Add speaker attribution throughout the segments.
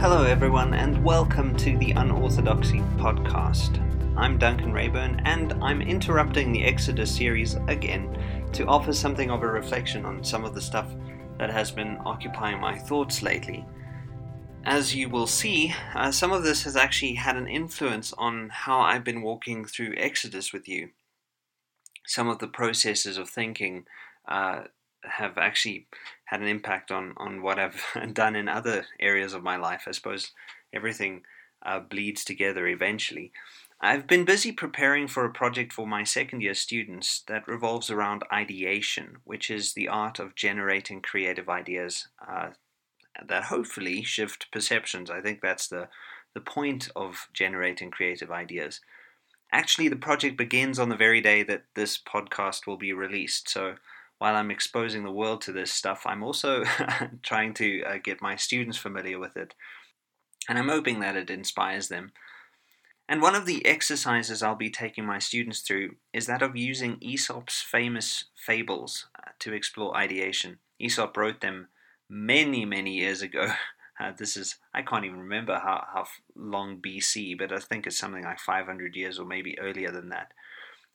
Speaker 1: Hello, everyone, and welcome to the Unorthodoxy podcast. I'm Duncan Reyburn, and I'm interrupting the Exodus series again to offer something of a reflection on some of the stuff that has been occupying my thoughts lately. As you will see, uh, some of this has actually had an influence on how I've been walking through Exodus with you. Some of the processes of thinking uh, have actually had an impact on, on what I've done in other areas of my life. I suppose everything uh, bleeds together eventually. I've been busy preparing for a project for my second year students that revolves around ideation, which is the art of generating creative ideas uh, that hopefully shift perceptions. I think that's the, the point of generating creative ideas. Actually, the project begins on the very day that this podcast will be released. So while I'm exposing the world to this stuff, I'm also trying to uh, get my students familiar with it. And I'm hoping that it inspires them. And one of the exercises I'll be taking my students through is that of using Aesop's famous fables uh, to explore ideation. Aesop wrote them many, many years ago. Uh, this is, I can't even remember how, how long BC, but I think it's something like 500 years or maybe earlier than that.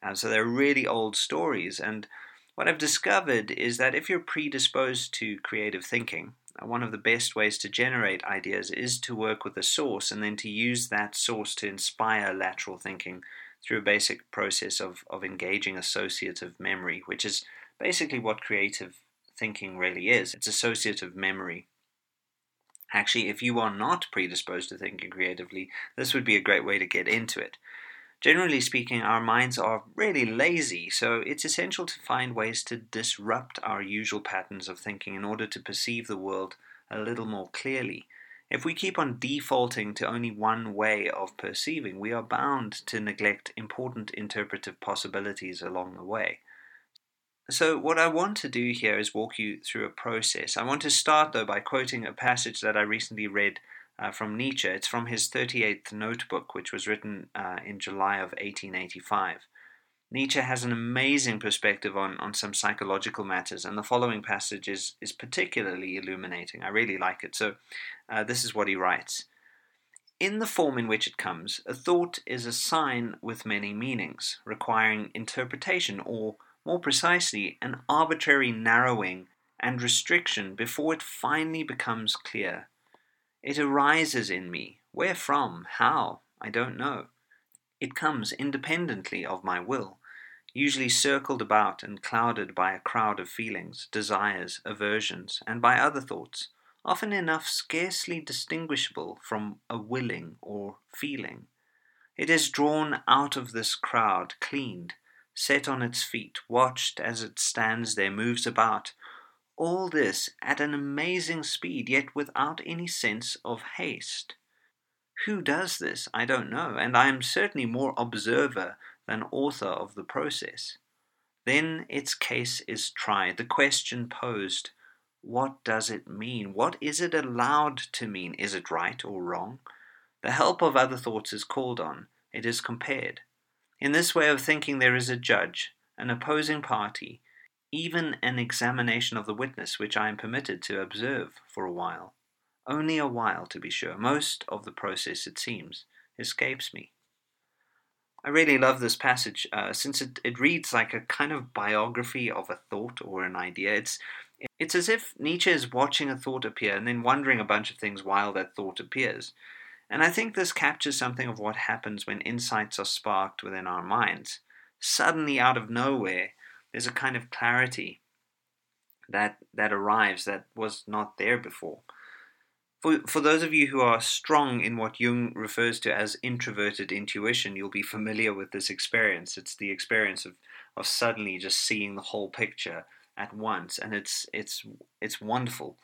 Speaker 1: Uh, so they're really old stories. And what I've discovered is that if you're predisposed to creative thinking, uh, one of the best ways to generate ideas is to work with a source and then to use that source to inspire lateral thinking through a basic process of, of engaging associative memory, which is basically what creative thinking really is. It's associative memory. Actually, if you are not predisposed to thinking creatively, this would be a great way to get into it. Generally speaking, our minds are really lazy, so it's essential to find ways to disrupt our usual patterns of thinking in order to perceive the world a little more clearly. If we keep on defaulting to only one way of perceiving, we are bound to neglect important interpretive possibilities along the way. So, what I want to do here is walk you through a process. I want to start, though, by quoting a passage that I recently read uh, from Nietzsche. It's from his 38th notebook, which was written uh, in July of 1885. Nietzsche has an amazing perspective on, on some psychological matters, and the following passage is, is particularly illuminating. I really like it. So, uh, this is what he writes In the form in which it comes, a thought is a sign with many meanings, requiring interpretation or more precisely, an arbitrary narrowing and restriction before it finally becomes clear. It arises in me. Where from? How? I don't know. It comes independently of my will, usually circled about and clouded by a crowd of feelings, desires, aversions, and by other thoughts, often enough scarcely distinguishable from a willing or feeling. It is drawn out of this crowd, cleaned, set on its feet, watched as it stands there, moves about. All this at an amazing speed, yet without any sense of haste. Who does this? I don't know, and I am certainly more observer than author of the process. Then its case is tried, the question posed what does it mean? What is it allowed to mean? Is it right or wrong? The help of other thoughts is called on, it is compared. In this way of thinking, there is a judge, an opposing party, even an examination of the witness, which I am permitted to observe for a while. Only a while, to be sure. Most of the process, it seems, escapes me. I really love this passage uh, since it, it reads like a kind of biography of a thought or an idea. It's it's as if Nietzsche is watching a thought appear and then wondering a bunch of things while that thought appears. And I think this captures something of what happens when insights are sparked within our minds. Suddenly, out of nowhere, there's a kind of clarity that, that arrives that was not there before. For, for those of you who are strong in what Jung refers to as introverted intuition, you'll be familiar with this experience. It's the experience of, of suddenly just seeing the whole picture at once, and it's it's it's wonderful.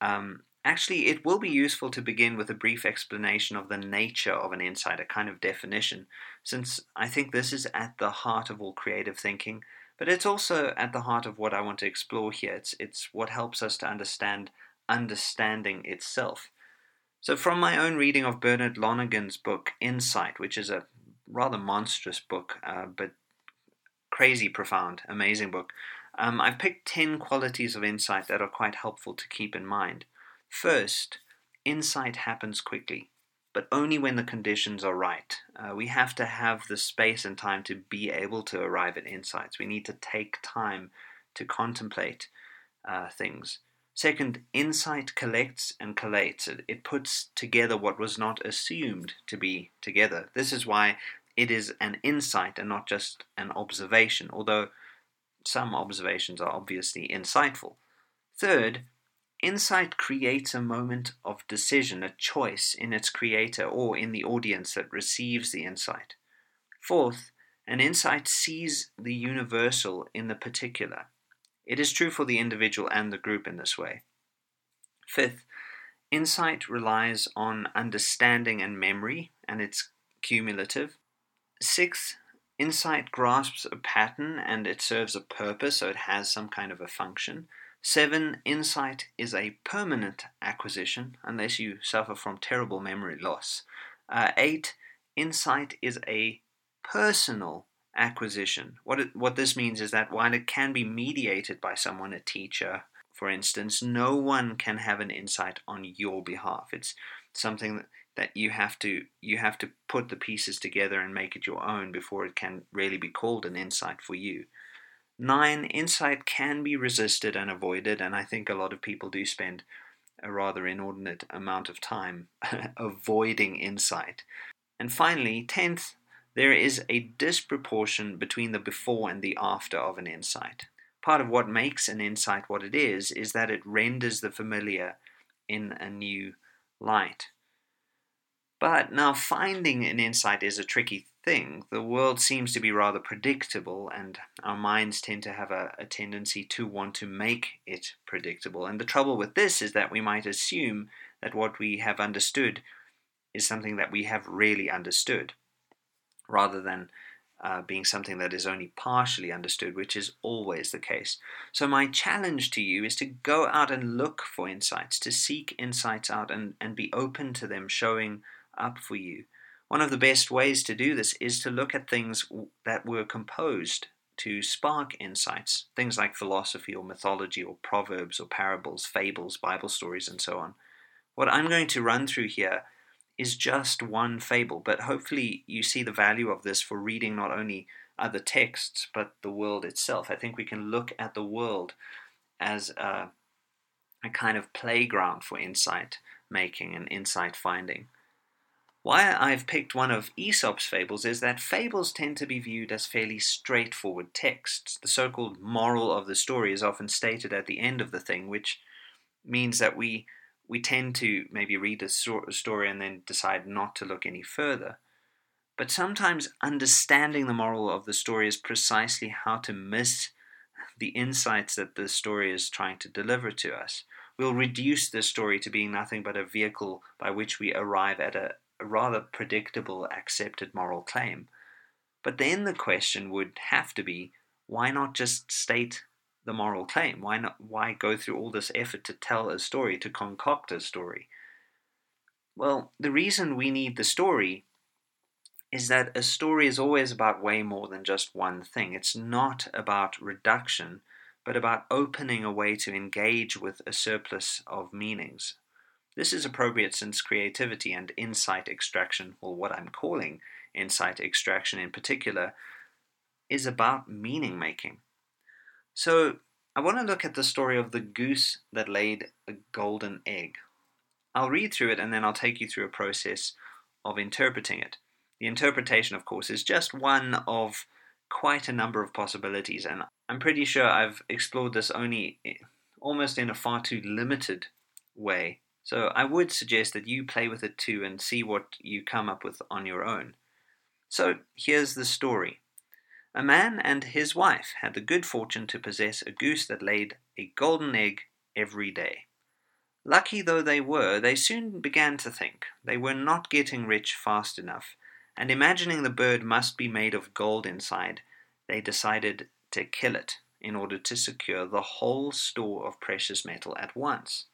Speaker 1: Um, Actually, it will be useful to begin with a brief explanation of the nature of an insight, a kind of definition, since I think this is at the heart of all creative thinking, but it's also at the heart of what I want to explore here. It's, it's what helps us to understand understanding itself. So, from my own reading of Bernard Lonergan's book Insight, which is a rather monstrous book, uh, but crazy profound, amazing book, um, I've picked 10 qualities of insight that are quite helpful to keep in mind. First, insight happens quickly, but only when the conditions are right. Uh, we have to have the space and time to be able to arrive at insights. We need to take time to contemplate uh, things. Second, insight collects and collates. It, it puts together what was not assumed to be together. This is why it is an insight and not just an observation, although some observations are obviously insightful. Third, insight creates a moment of decision, a choice in its creator or in the audience that receives the insight. Fourth, an insight sees the universal in the particular. It is true for the individual and the group in this way. Fifth, insight relies on understanding and memory, and it's cumulative. Sixth, insight grasps a pattern and it serves a purpose, so it has some kind of a function. Seven, insight is a permanent acquisition unless you suffer from terrible memory loss. Uh, eight, insight is a personal acquisition. What it, what this means is that while it can be mediated by someone, a teacher, for instance, no one can have an insight on your behalf. It's something that, that you have to you have to put the pieces together and make it your own before it can really be called an insight for you. Nine, insight can be resisted and avoided, and I think a lot of people do spend a rather inordinate amount of time avoiding insight. And finally, tenth, there is a disproportion between the before and the after of an insight. Part of what makes an insight what it is is that it renders the familiar in a new light. But now, finding an insight is a tricky thing. The world seems to be rather predictable, and our minds tend to have a, a, tendency to want to make it predictable. And the trouble with this is that we might assume that what we have understood is something that we have really understood rather than uh, being something that is only partially understood, which is always the case. So, my challenge to you is to go out and look for insights, to seek insights out and, and be open to them showing up for you. One of the best ways to do this is to look at things that were composed to spark insights, things like philosophy or mythology or proverbs or parables, fables, Bible stories, and so on. What I'm going to run through here is just one fable, but hopefully you see the value of this for reading not only other texts but the world itself. I think we can look at the world as a, a kind of playground for insight making and insight finding. Why I've picked one of Aesop's fables is that fables tend to be viewed as fairly straightforward texts. The so called moral of the story is often stated at the end of the thing, which means that we we tend to maybe read a story and then decide not to look any further. But sometimes understanding the moral of the story is precisely how to miss the insights that the story is trying to deliver to us. We'll reduce the story to being nothing but a vehicle by which we arrive at a, a rather predictable, accepted moral claim. But then the question would have to be why not just state the moral claim? Why not? Why go through all this effort to tell a story, to concoct a story? Well, the reason we need the story is that a story is always about way more than just one thing. It's not about reduction, but about opening a way to engage with a surplus of meanings. This is appropriate since creativity and insight extraction, or what I'm calling insight extraction in particular, is about meaning making. So I want to look at the story of the goose that laid a golden egg. I'll read through it and then I'll take you through a process of interpreting it. The interpretation, of course, is just one of quite a number of possibilities, and I'm pretty sure I've explored this only eh, almost in a far too limited way. So I would suggest that you play with it too and see what you come up with on your own. So here's the story. A man and his wife had the good fortune to possess a goose that laid a golden egg every day. Lucky though they were, they soon began to think they were not getting rich fast enough, and imagining the bird must be made of gold inside, they decided to kill it in order to secure the whole store of precious metal at once.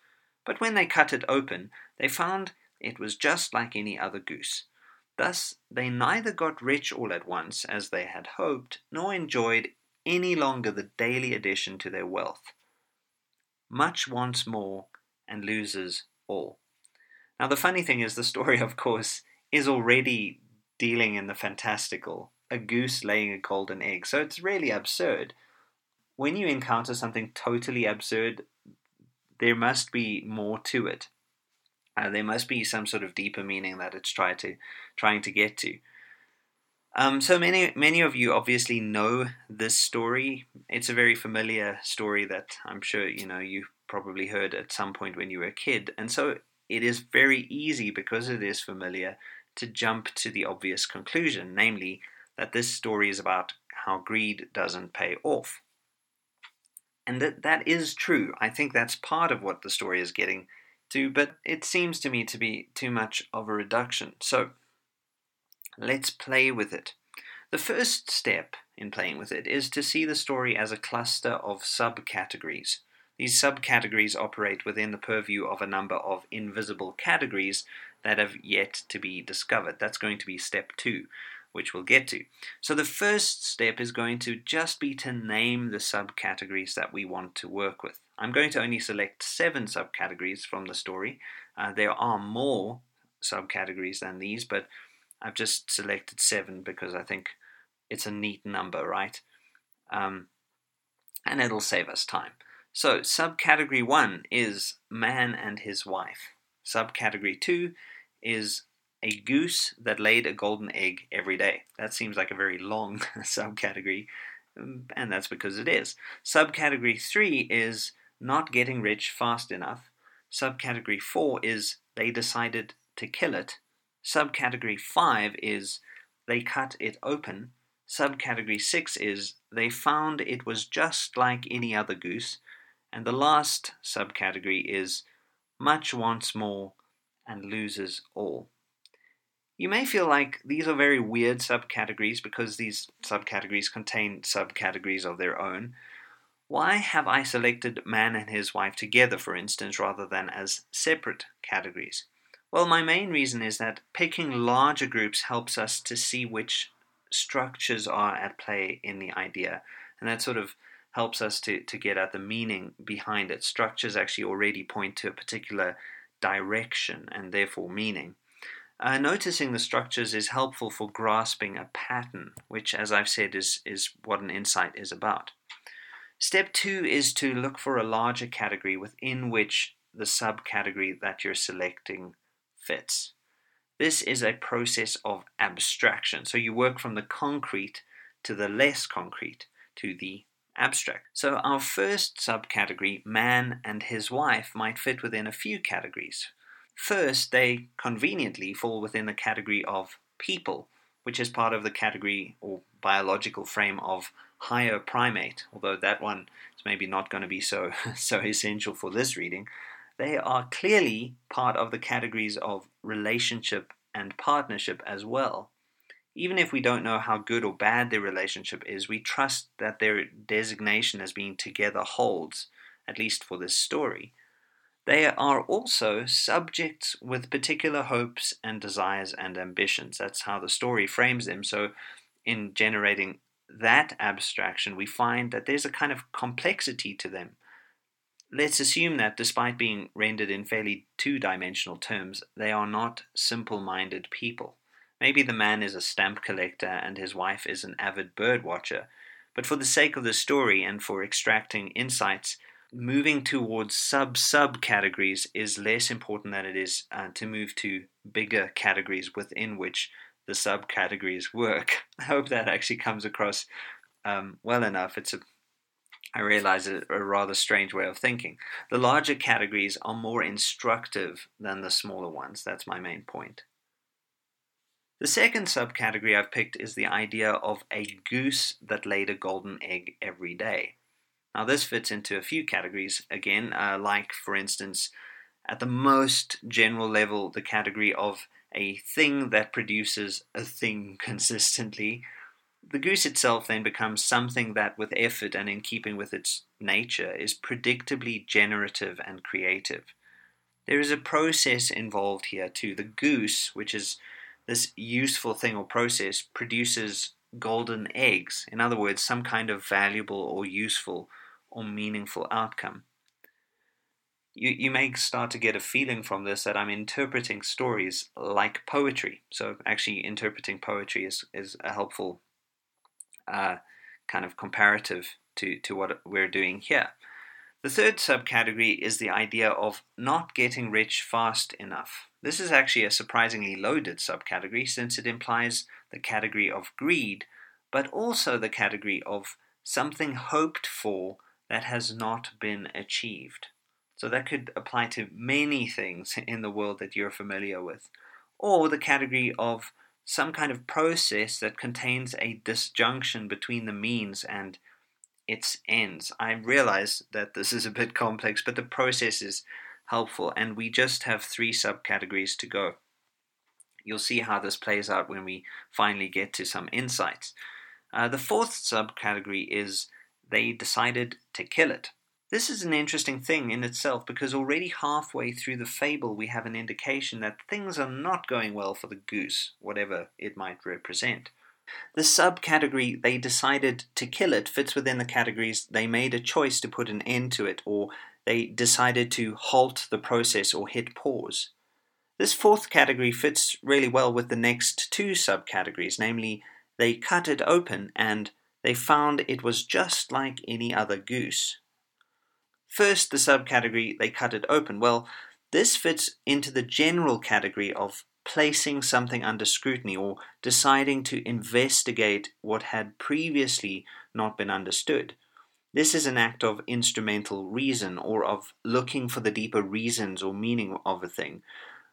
Speaker 1: But when they cut it open, they found it was just like any other goose. Thus, they neither got rich all at once, as they had hoped, nor enjoyed any longer the daily addition to their wealth. Much wants more and loses all. Now, the funny thing is, the story, of course, is already dealing in the fantastical a goose laying a golden egg. So it's really absurd. When you encounter something totally absurd, there must be more to it. Uh, there must be some sort of deeper meaning that it's trying to trying to get to. Um, so many many of you obviously know this story. It's a very familiar story that I'm sure you know you probably heard at some point when you were a kid, and so it is very easy because it is familiar to jump to the obvious conclusion, namely that this story is about how greed doesn't pay off. And that that is true. I think that's part of what the story is getting to, but it seems to me to be too much of a reduction. So let's play with it. The first step in playing with it is to see the story as a cluster of subcategories. These subcategories operate within the purview of a number of invisible categories that have yet to be discovered. That's going to be step two which we'll get to. So the first step is going to just be to name the subcategories that we want to work with. I'm going to only select seven subcategories from the story. Uh, there are more subcategories than these, but I've just selected seven because I think it's a neat number, right? Um, and it'll save us time. So, subcategory one is man and his wife. Subcategory two is a goose that laid a golden egg every day. That seems like a very long subcategory, um, and that's because it is. Subcategory 3 is not getting rich fast enough. Subcategory 4 is they decided to kill it. Subcategory 5 is they cut it open. Subcategory 6 is they found it was just like any other goose. And the last subcategory is much wants more and loses all. You may feel like these are very weird subcategories because these subcategories contain subcategories of their own. Why have I selected man and his wife together, for instance, rather than as separate categories? Well, my main reason is that picking larger groups helps us to see which structures are at play in the idea, and that sort of helps us to, to get at the meaning behind it. Structures actually already point to a particular direction and therefore meaning. Uh, noticing the structures is helpful for grasping a pattern, which, as I've said, is, is what an insight is about. Step two is to look for a larger category within which the subcategory that you're selecting fits. This is a process of abstraction. So you work from the concrete to the less concrete to the abstract. So our first subcategory, man and his wife, might fit within a few categories. First, they conveniently fall within the category of people, which is part of the category or biological frame of higher primate, although that one is maybe not going to be so, so essential for this reading. They are clearly part of the categories of relationship and partnership as well. Even if we don't know how good or bad their relationship is, we trust that their designation as being together holds, at least for this story. They are also subjects with particular hopes and desires and ambitions. That's how the story frames them. So, in generating that abstraction, we find that there's a kind of complexity to them. Let's assume that despite being rendered in fairly two dimensional terms, they are not simple minded people. Maybe the man is a stamp collector and his wife is an avid bird watcher, but for the sake of the story and for extracting insights, moving towards sub sub categories is less important than it is uh, to move to bigger categories within which the subcategories work. I hope that actually comes across um, well enough. It's a I realize a, a rather strange way of thinking. The larger categories are more instructive than the smaller ones. That's my main point. The second subcategory I've picked is the idea of a goose that laid a golden egg every day. Now, this fits into a few categories again, uh, like, for instance, at the most general level, the category of a thing that produces a thing consistently. The goose itself then becomes something that, with effort and in keeping with its nature, is predictably generative and creative. There is a process involved here too. The goose, which is this useful thing or process, produces golden eggs. In other words, some kind of valuable or useful or meaningful outcome. you, you may start to get a feeling from this that I'm interpreting stories like poetry. So, actually, interpreting poetry is, is a helpful uh, kind of comparative to, to what we're doing here. The third subcategory is the idea of not getting rich fast enough. This is actually a surprisingly loaded subcategory since it implies the category of greed, but also the category of something hoped for that has not been achieved. So that could apply to many things in the world that you're familiar with. Or the category of some kind of process that contains a disjunction between the means and its ends. I realize that this is a bit complex, but the process is helpful, and we just have three subcategories to go. You'll see how this plays out when we finally get to some insights. Uh, the fourth subcategory is they decided to kill it. This is an interesting thing in itself because already halfway through the fable we have an indication that things are not going well for the goose, whatever it might represent. The subcategory they decided to kill it fits within the categories they made a choice to put an end to it or they decided to halt the process or hit pause. This fourth category fits really well with the next two subcategories, namely, they cut it open and they found it was just like any other goose. First, the subcategory, they cut it open. Well, this fits into the general category of placing something under scrutiny or deciding to investigate what had previously not been understood. This is an act of instrumental reason or of looking for the deeper reasons or meaning of a thing,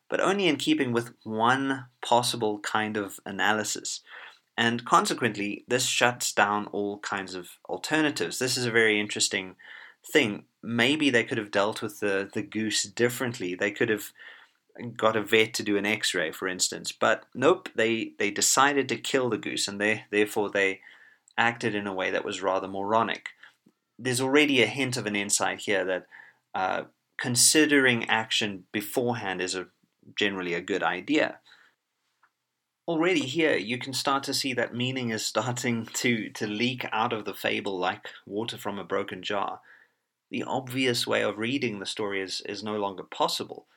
Speaker 1: but only in keeping with one possible kind of analysis. And consequently, this shuts down all kinds of alternatives. This is a very interesting thing. Maybe they could have dealt with the, the goose differently. They could have got a vet to do an x-ray for instance but nope they they decided to kill the goose and they therefore they acted in a way that was rather moronic there's already a hint of an insight here that uh, considering action beforehand is a generally a good idea already here you can start to see that meaning is starting to to leak out of the fable like water from a broken jar the obvious way of reading the story is, is no longer possible.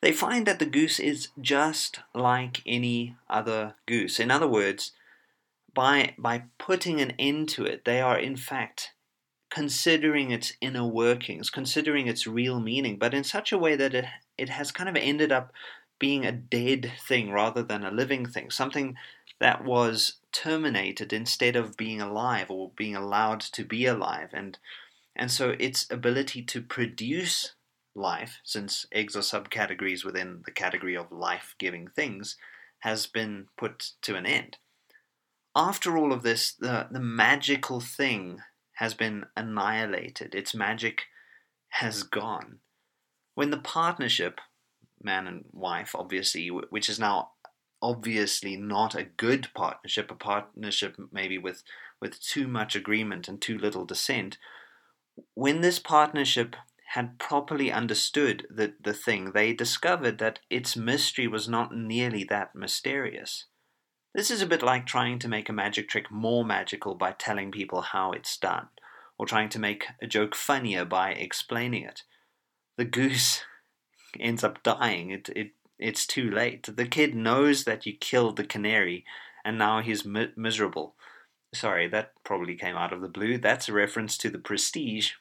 Speaker 1: They find that the goose is just like any other goose. In other words, by, by putting an end to it, they are in fact considering its inner workings, considering its real meaning, but in such a way that it, it has kind of ended up being a dead thing rather than a living thing, something that was terminated instead of being alive or being allowed to be alive. And and so its ability to produce life, since eggs are subcategories within the category of life giving things, has been put to an end. After all of this, the, the magical thing has been annihilated. Its magic has gone. When the partnership, man and wife, obviously, which is now obviously not a good partnership, a partnership maybe with, with too much agreement and too little dissent, when this partnership had properly understood the, the thing, they discovered that its mystery was not nearly that mysterious. This is a bit like trying to make a magic trick more magical by telling people how it's done, or trying to make a joke funnier by explaining it. The goose ends up dying. It, it, it's too late. The kid knows that you killed the canary, and now he's mi- miserable. Sorry, that probably came out of the blue. That's a reference to The Prestige.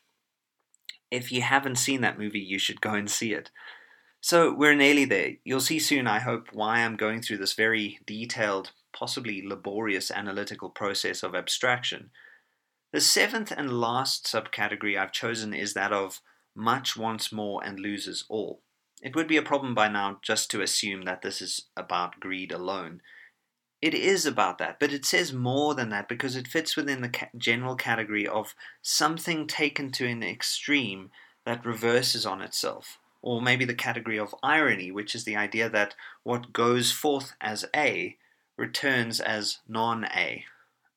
Speaker 1: If you haven't seen that movie, you should go and see it. So we're nearly there. You'll see soon, I hope, why I'm going through this very detailed, possibly laborious analytical process of abstraction. The seventh and last subcategory I've chosen is that of much wants more and loses all. It would be a problem by now just to assume that this is about greed alone. It is about that, but it says more than that because it fits within the ca- general category of something taken to an extreme that reverses on itself. Or maybe the category of irony, which is the idea that what goes forth as A returns as non A.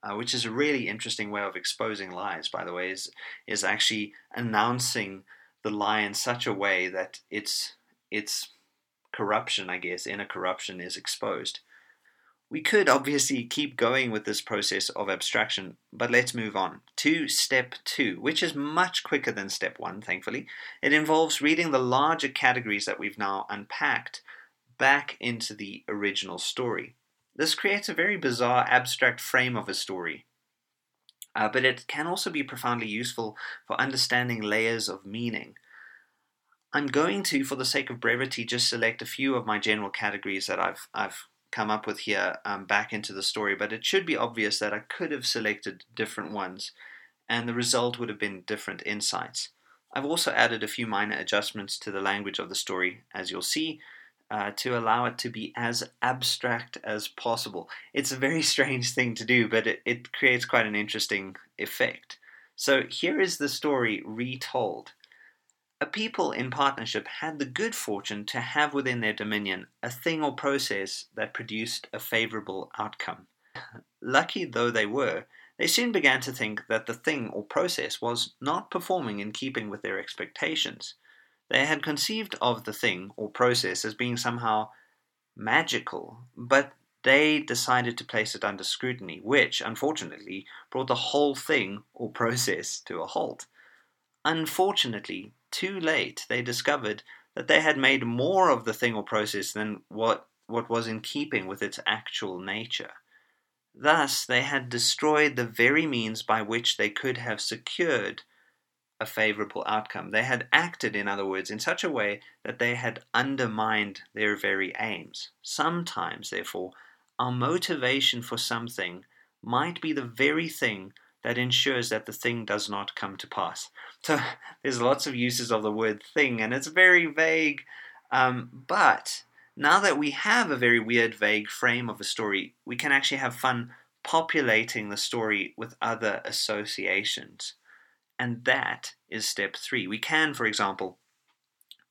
Speaker 1: Uh, which is a really interesting way of exposing lies, by the way, is, is actually announcing the lie in such a way that its, its corruption, I guess, inner corruption is exposed We could obviously keep going with this process of abstraction, but let's move on to step two, which is much quicker than step one, thankfully. It involves reading the larger categories that we've now unpacked back into the original story. This creates a very bizarre abstract frame of a story, uh, but it can also be profoundly useful for understanding layers of meaning. I'm going to, for the sake of brevity, just select a few of my general categories that I've I've come up with here um, back into the story, but it should be obvious that I could have selected different ones, and the result would have been different insights. I've also added a few minor adjustments to the language of the story, as you'll see, uh, to allow it to be as abstract as possible. It's a very strange thing to do, but it, it creates quite an interesting effect. So here is the story retold. A people in partnership had the good fortune to have within their dominion a thing or process that produced a favorable outcome. Lucky though they were, they soon began to think that the thing or process was not performing in keeping with their expectations. They had conceived of the thing or process as being somehow magical, but they decided to place it under scrutiny, which, unfortunately, brought the whole thing or process to a halt. Unfortunately, too late, they discovered that they had made more of the thing or process than what, what was in keeping with its actual nature. Thus, they had destroyed the very means by which they could have secured a favorable outcome. They had acted, in other words, in such a way that they had undermined their very aims. Sometimes, therefore, our motivation for something might be the very thing that ensures that the thing does not come to pass. So there's lots of uses of the word thing, and it's very vague. Um, but now that we have a very weird, vague frame of a story, we can actually have fun populating the story with other associations. And that is step three. We can, for example,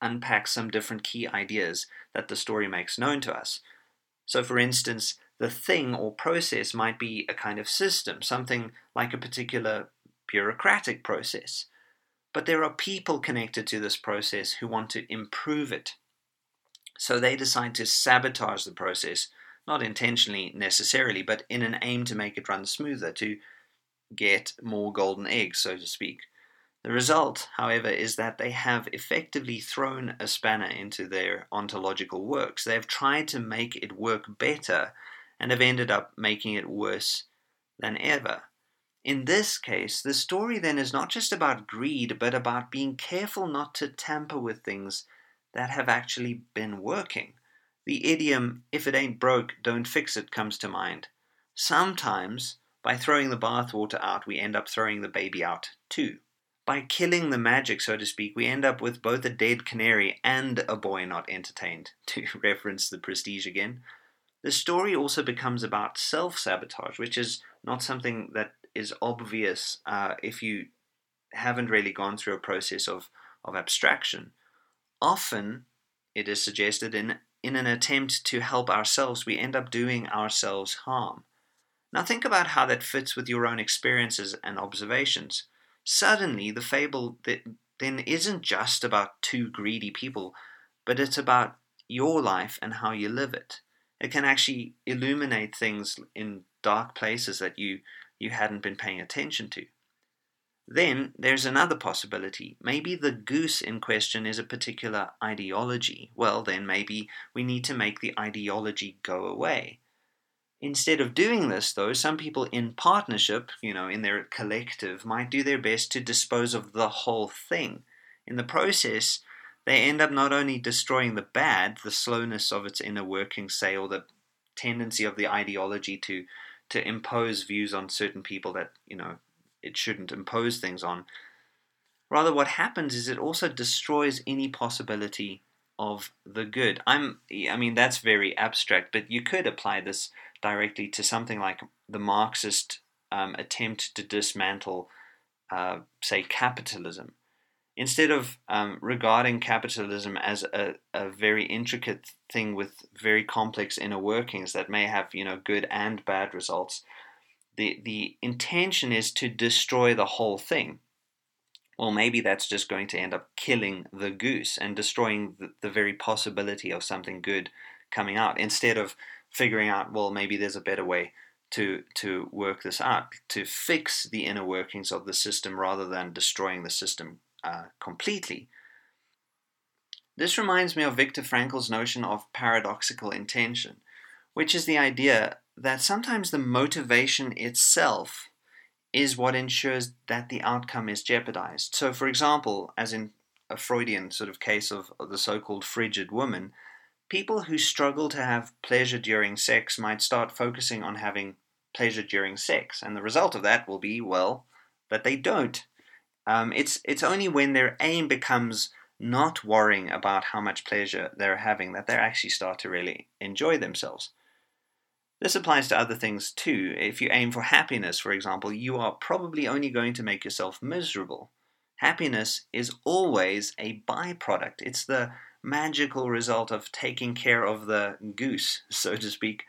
Speaker 1: unpack some different key ideas that the story makes known to us. So, for instance, the thing or process might be a kind of system, something like a particular bureaucratic process. But there are people connected to this process who want to improve it. So they decide to sabotage the process, not intentionally necessarily, but in an aim to make it run smoother, to get more golden eggs, so to speak. The result, however, is that they have effectively thrown a spanner into their ontological works. They have tried to make it work better and have ended up making it worse than ever. In this case, the story then is not just about greed, but about being careful not to tamper with things that have actually been working. The idiom, if it ain't broke, don't fix it, comes to mind. Sometimes by throwing the bathwater out, we end up throwing the baby out too. By killing the magic, so to speak, we end up with both a dead canary and a boy not entertained, to reference the prestige again. The story also becomes about self sabotage, which is not something that is obvious uh, if you haven't really gone through a process of, of abstraction. Often, it is suggested in, in an attempt to help ourselves, we end up doing ourselves harm. Now think about how that fits with your own experiences and observations. Suddenly, the fable then isn't just about two greedy people, but it's about your life and how you live it. It can actually illuminate things in dark places that you, you hadn't been paying attention to. Then there's another possibility. Maybe the goose in question is a particular ideology. Well, then maybe we need to make the ideology go away. Instead of doing this, though, some people in partnership, you know, in their collective, might do their best to dispose of the whole thing. In the process, they end up not only destroying the bad, the slowness of its inner working, say, or the tendency of the ideology to to impose views on certain people that you know it shouldn't impose things on. Rather, what happens is it also destroys any possibility of the good. I'm, I mean, that's very abstract, but you could apply this directly to something like the Marxist um, attempt to dismantle, uh, say, capitalism. Instead of um, regarding capitalism as a, a very intricate thing with very complex inner workings that may have, you know, good and bad results, the, the intention is to destroy the whole thing. Well, maybe that's just going to end up killing the goose and destroying the, the very possibility of something good coming out instead of figuring out, well, maybe there's a better way to to work this out, to fix the inner workings of the system rather than destroying the system uh, completely. This reminds me of Viktor Frankl's notion of paradoxical intention, which is the idea that sometimes the motivation itself is what ensures that the outcome is jeopardized. So, for example, as in a Freudian sort of case of, the so called frigid woman, people who struggle to have pleasure during sex might start focusing on having pleasure during sex, and the result of that will be, well, that they don't. Um, it's it's only when their aim becomes not worrying about how much pleasure they're having that they actually start to really enjoy themselves. This applies to other things too. If you aim for happiness, for example, you are probably only going to make yourself miserable. Happiness is always a byproduct. It's the magical result of taking care of the goose, so to speak.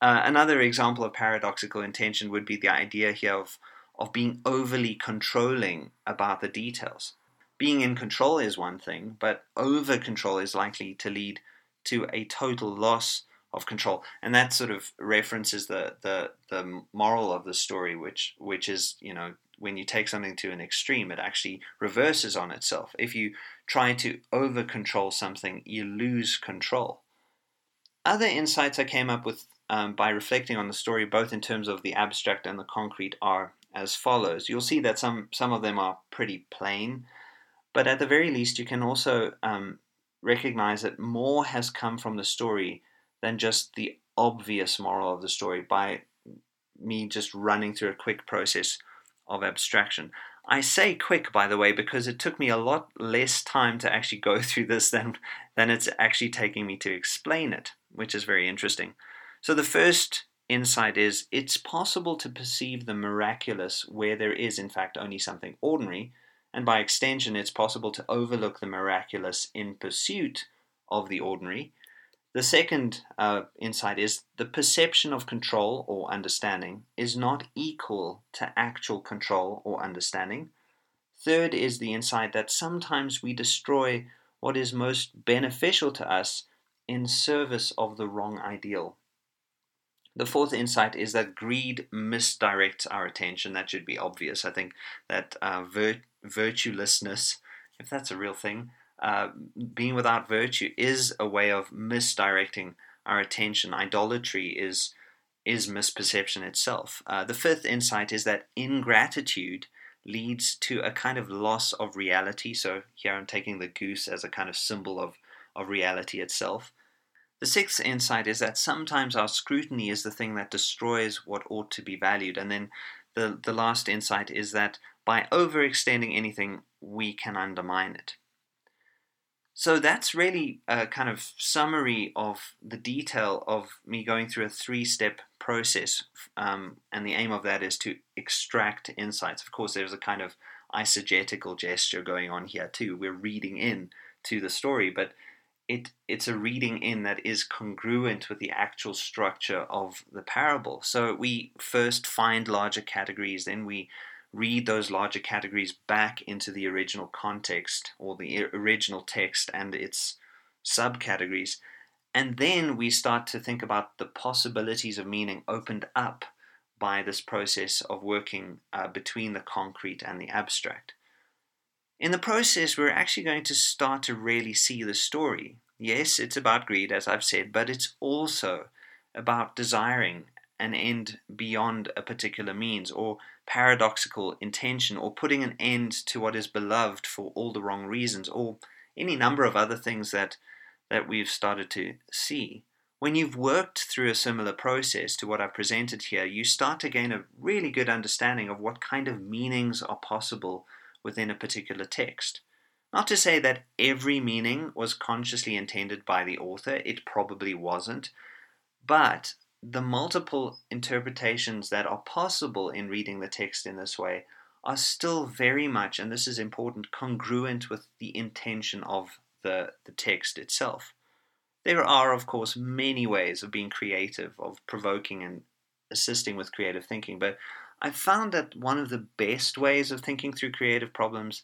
Speaker 1: Uh, another example of paradoxical intention would be the idea here of, of being overly controlling about the details. Being in control is one thing, but over control is likely to lead to a total loss of control, and that sort of references the the the moral of the story, which which is you know when you take something to an extreme, it actually reverses on itself. If you try to over control something, you lose control. Other insights I came up with um, by reflecting on the story, both in terms of the abstract and the concrete, are as follows. You'll see that some some of them are pretty plain, but at the very least, you can also um, recognize that more has come from the story than just the obvious moral of the story by me just running through a quick process of abstraction. I say quick, by the way, because it took me a lot less time to actually go through this than, than it's actually taking me to explain it, which is very interesting. So, the first insight is it's possible to perceive the miraculous where there is, in fact, only something ordinary, and by extension, it's possible to overlook the miraculous in pursuit of the ordinary the second uh, insight is the perception of control or understanding is not equal to actual control or understanding. Third is the insight that sometimes we destroy what is most beneficial to us in service of the wrong ideal. The fourth insight is that greed misdirects our attention. That should be obvious. I think that uh, vir- virtuelessness, if that's a real thing, uh, being without virtue is a way of misdirecting our attention. Idolatry is is misperception itself. Uh, the fifth insight is that ingratitude leads to a kind of loss of reality. So here I'm taking the goose as a kind of symbol of, of reality itself. The sixth insight is that sometimes our scrutiny is the thing that destroys what ought to be valued. And then the, the last insight is that by overextending anything, we can undermine it. So that's really a kind of summary of the detail of me going through a three step process. Um, and the aim of that is to extract insights. Of course, there's a kind of eisegetical gesture going on here too. We're reading in to the story, but it it's a reading in that is congruent with the actual structure of the parable. So we first find larger categories, then we read those larger categories back into the original context or the original text and its subcategories. And then we start to think about the possibilities of meaning opened up by this process of working uh, between the concrete and the abstract. In the process, we're actually going to start to really see the story. Yes, it's about greed, as I've said, but it's also about desiring an end beyond a particular means, or paradoxical intention, or putting an end to what is beloved for all the wrong reasons, or any number of other things that, that we've started to see. When you've worked through a similar process to what I've presented here, you start to gain a really good understanding of what kind of meanings are possible within a particular text. Not to say that every meaning was consciously intended by the author, it probably wasn't, but the multiple interpretations that are possible in reading the text in this way are still very much, and this is important, congruent with the intention of the, the text itself. There are, of course, many ways of being creative, of provoking and assisting with creative thinking, but I've found that one of the best ways of thinking through creative problems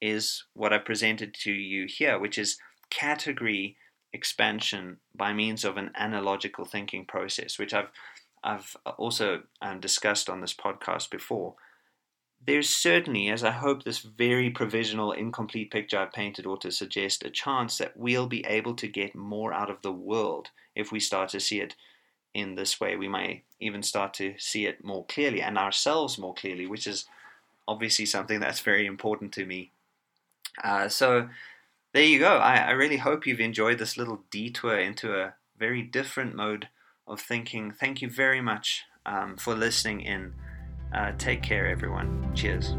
Speaker 1: is what I presented to you here, which is category expansion by means of an analogical thinking process, which I've I've also um, discussed on this podcast before. There's certainly, as I hope this very provisional, incomplete picture I've painted ought to suggest, a chance that we'll be able to get more out of the world if we start to see it in this way. We may even start to see it more clearly and ourselves more clearly, which is obviously something that's very important to me. Uh, so there you go. I, I really hope you've enjoyed this little detour into a very different mode of thinking. Thank you very much um, for listening in. Uh, take care, everyone. Cheers.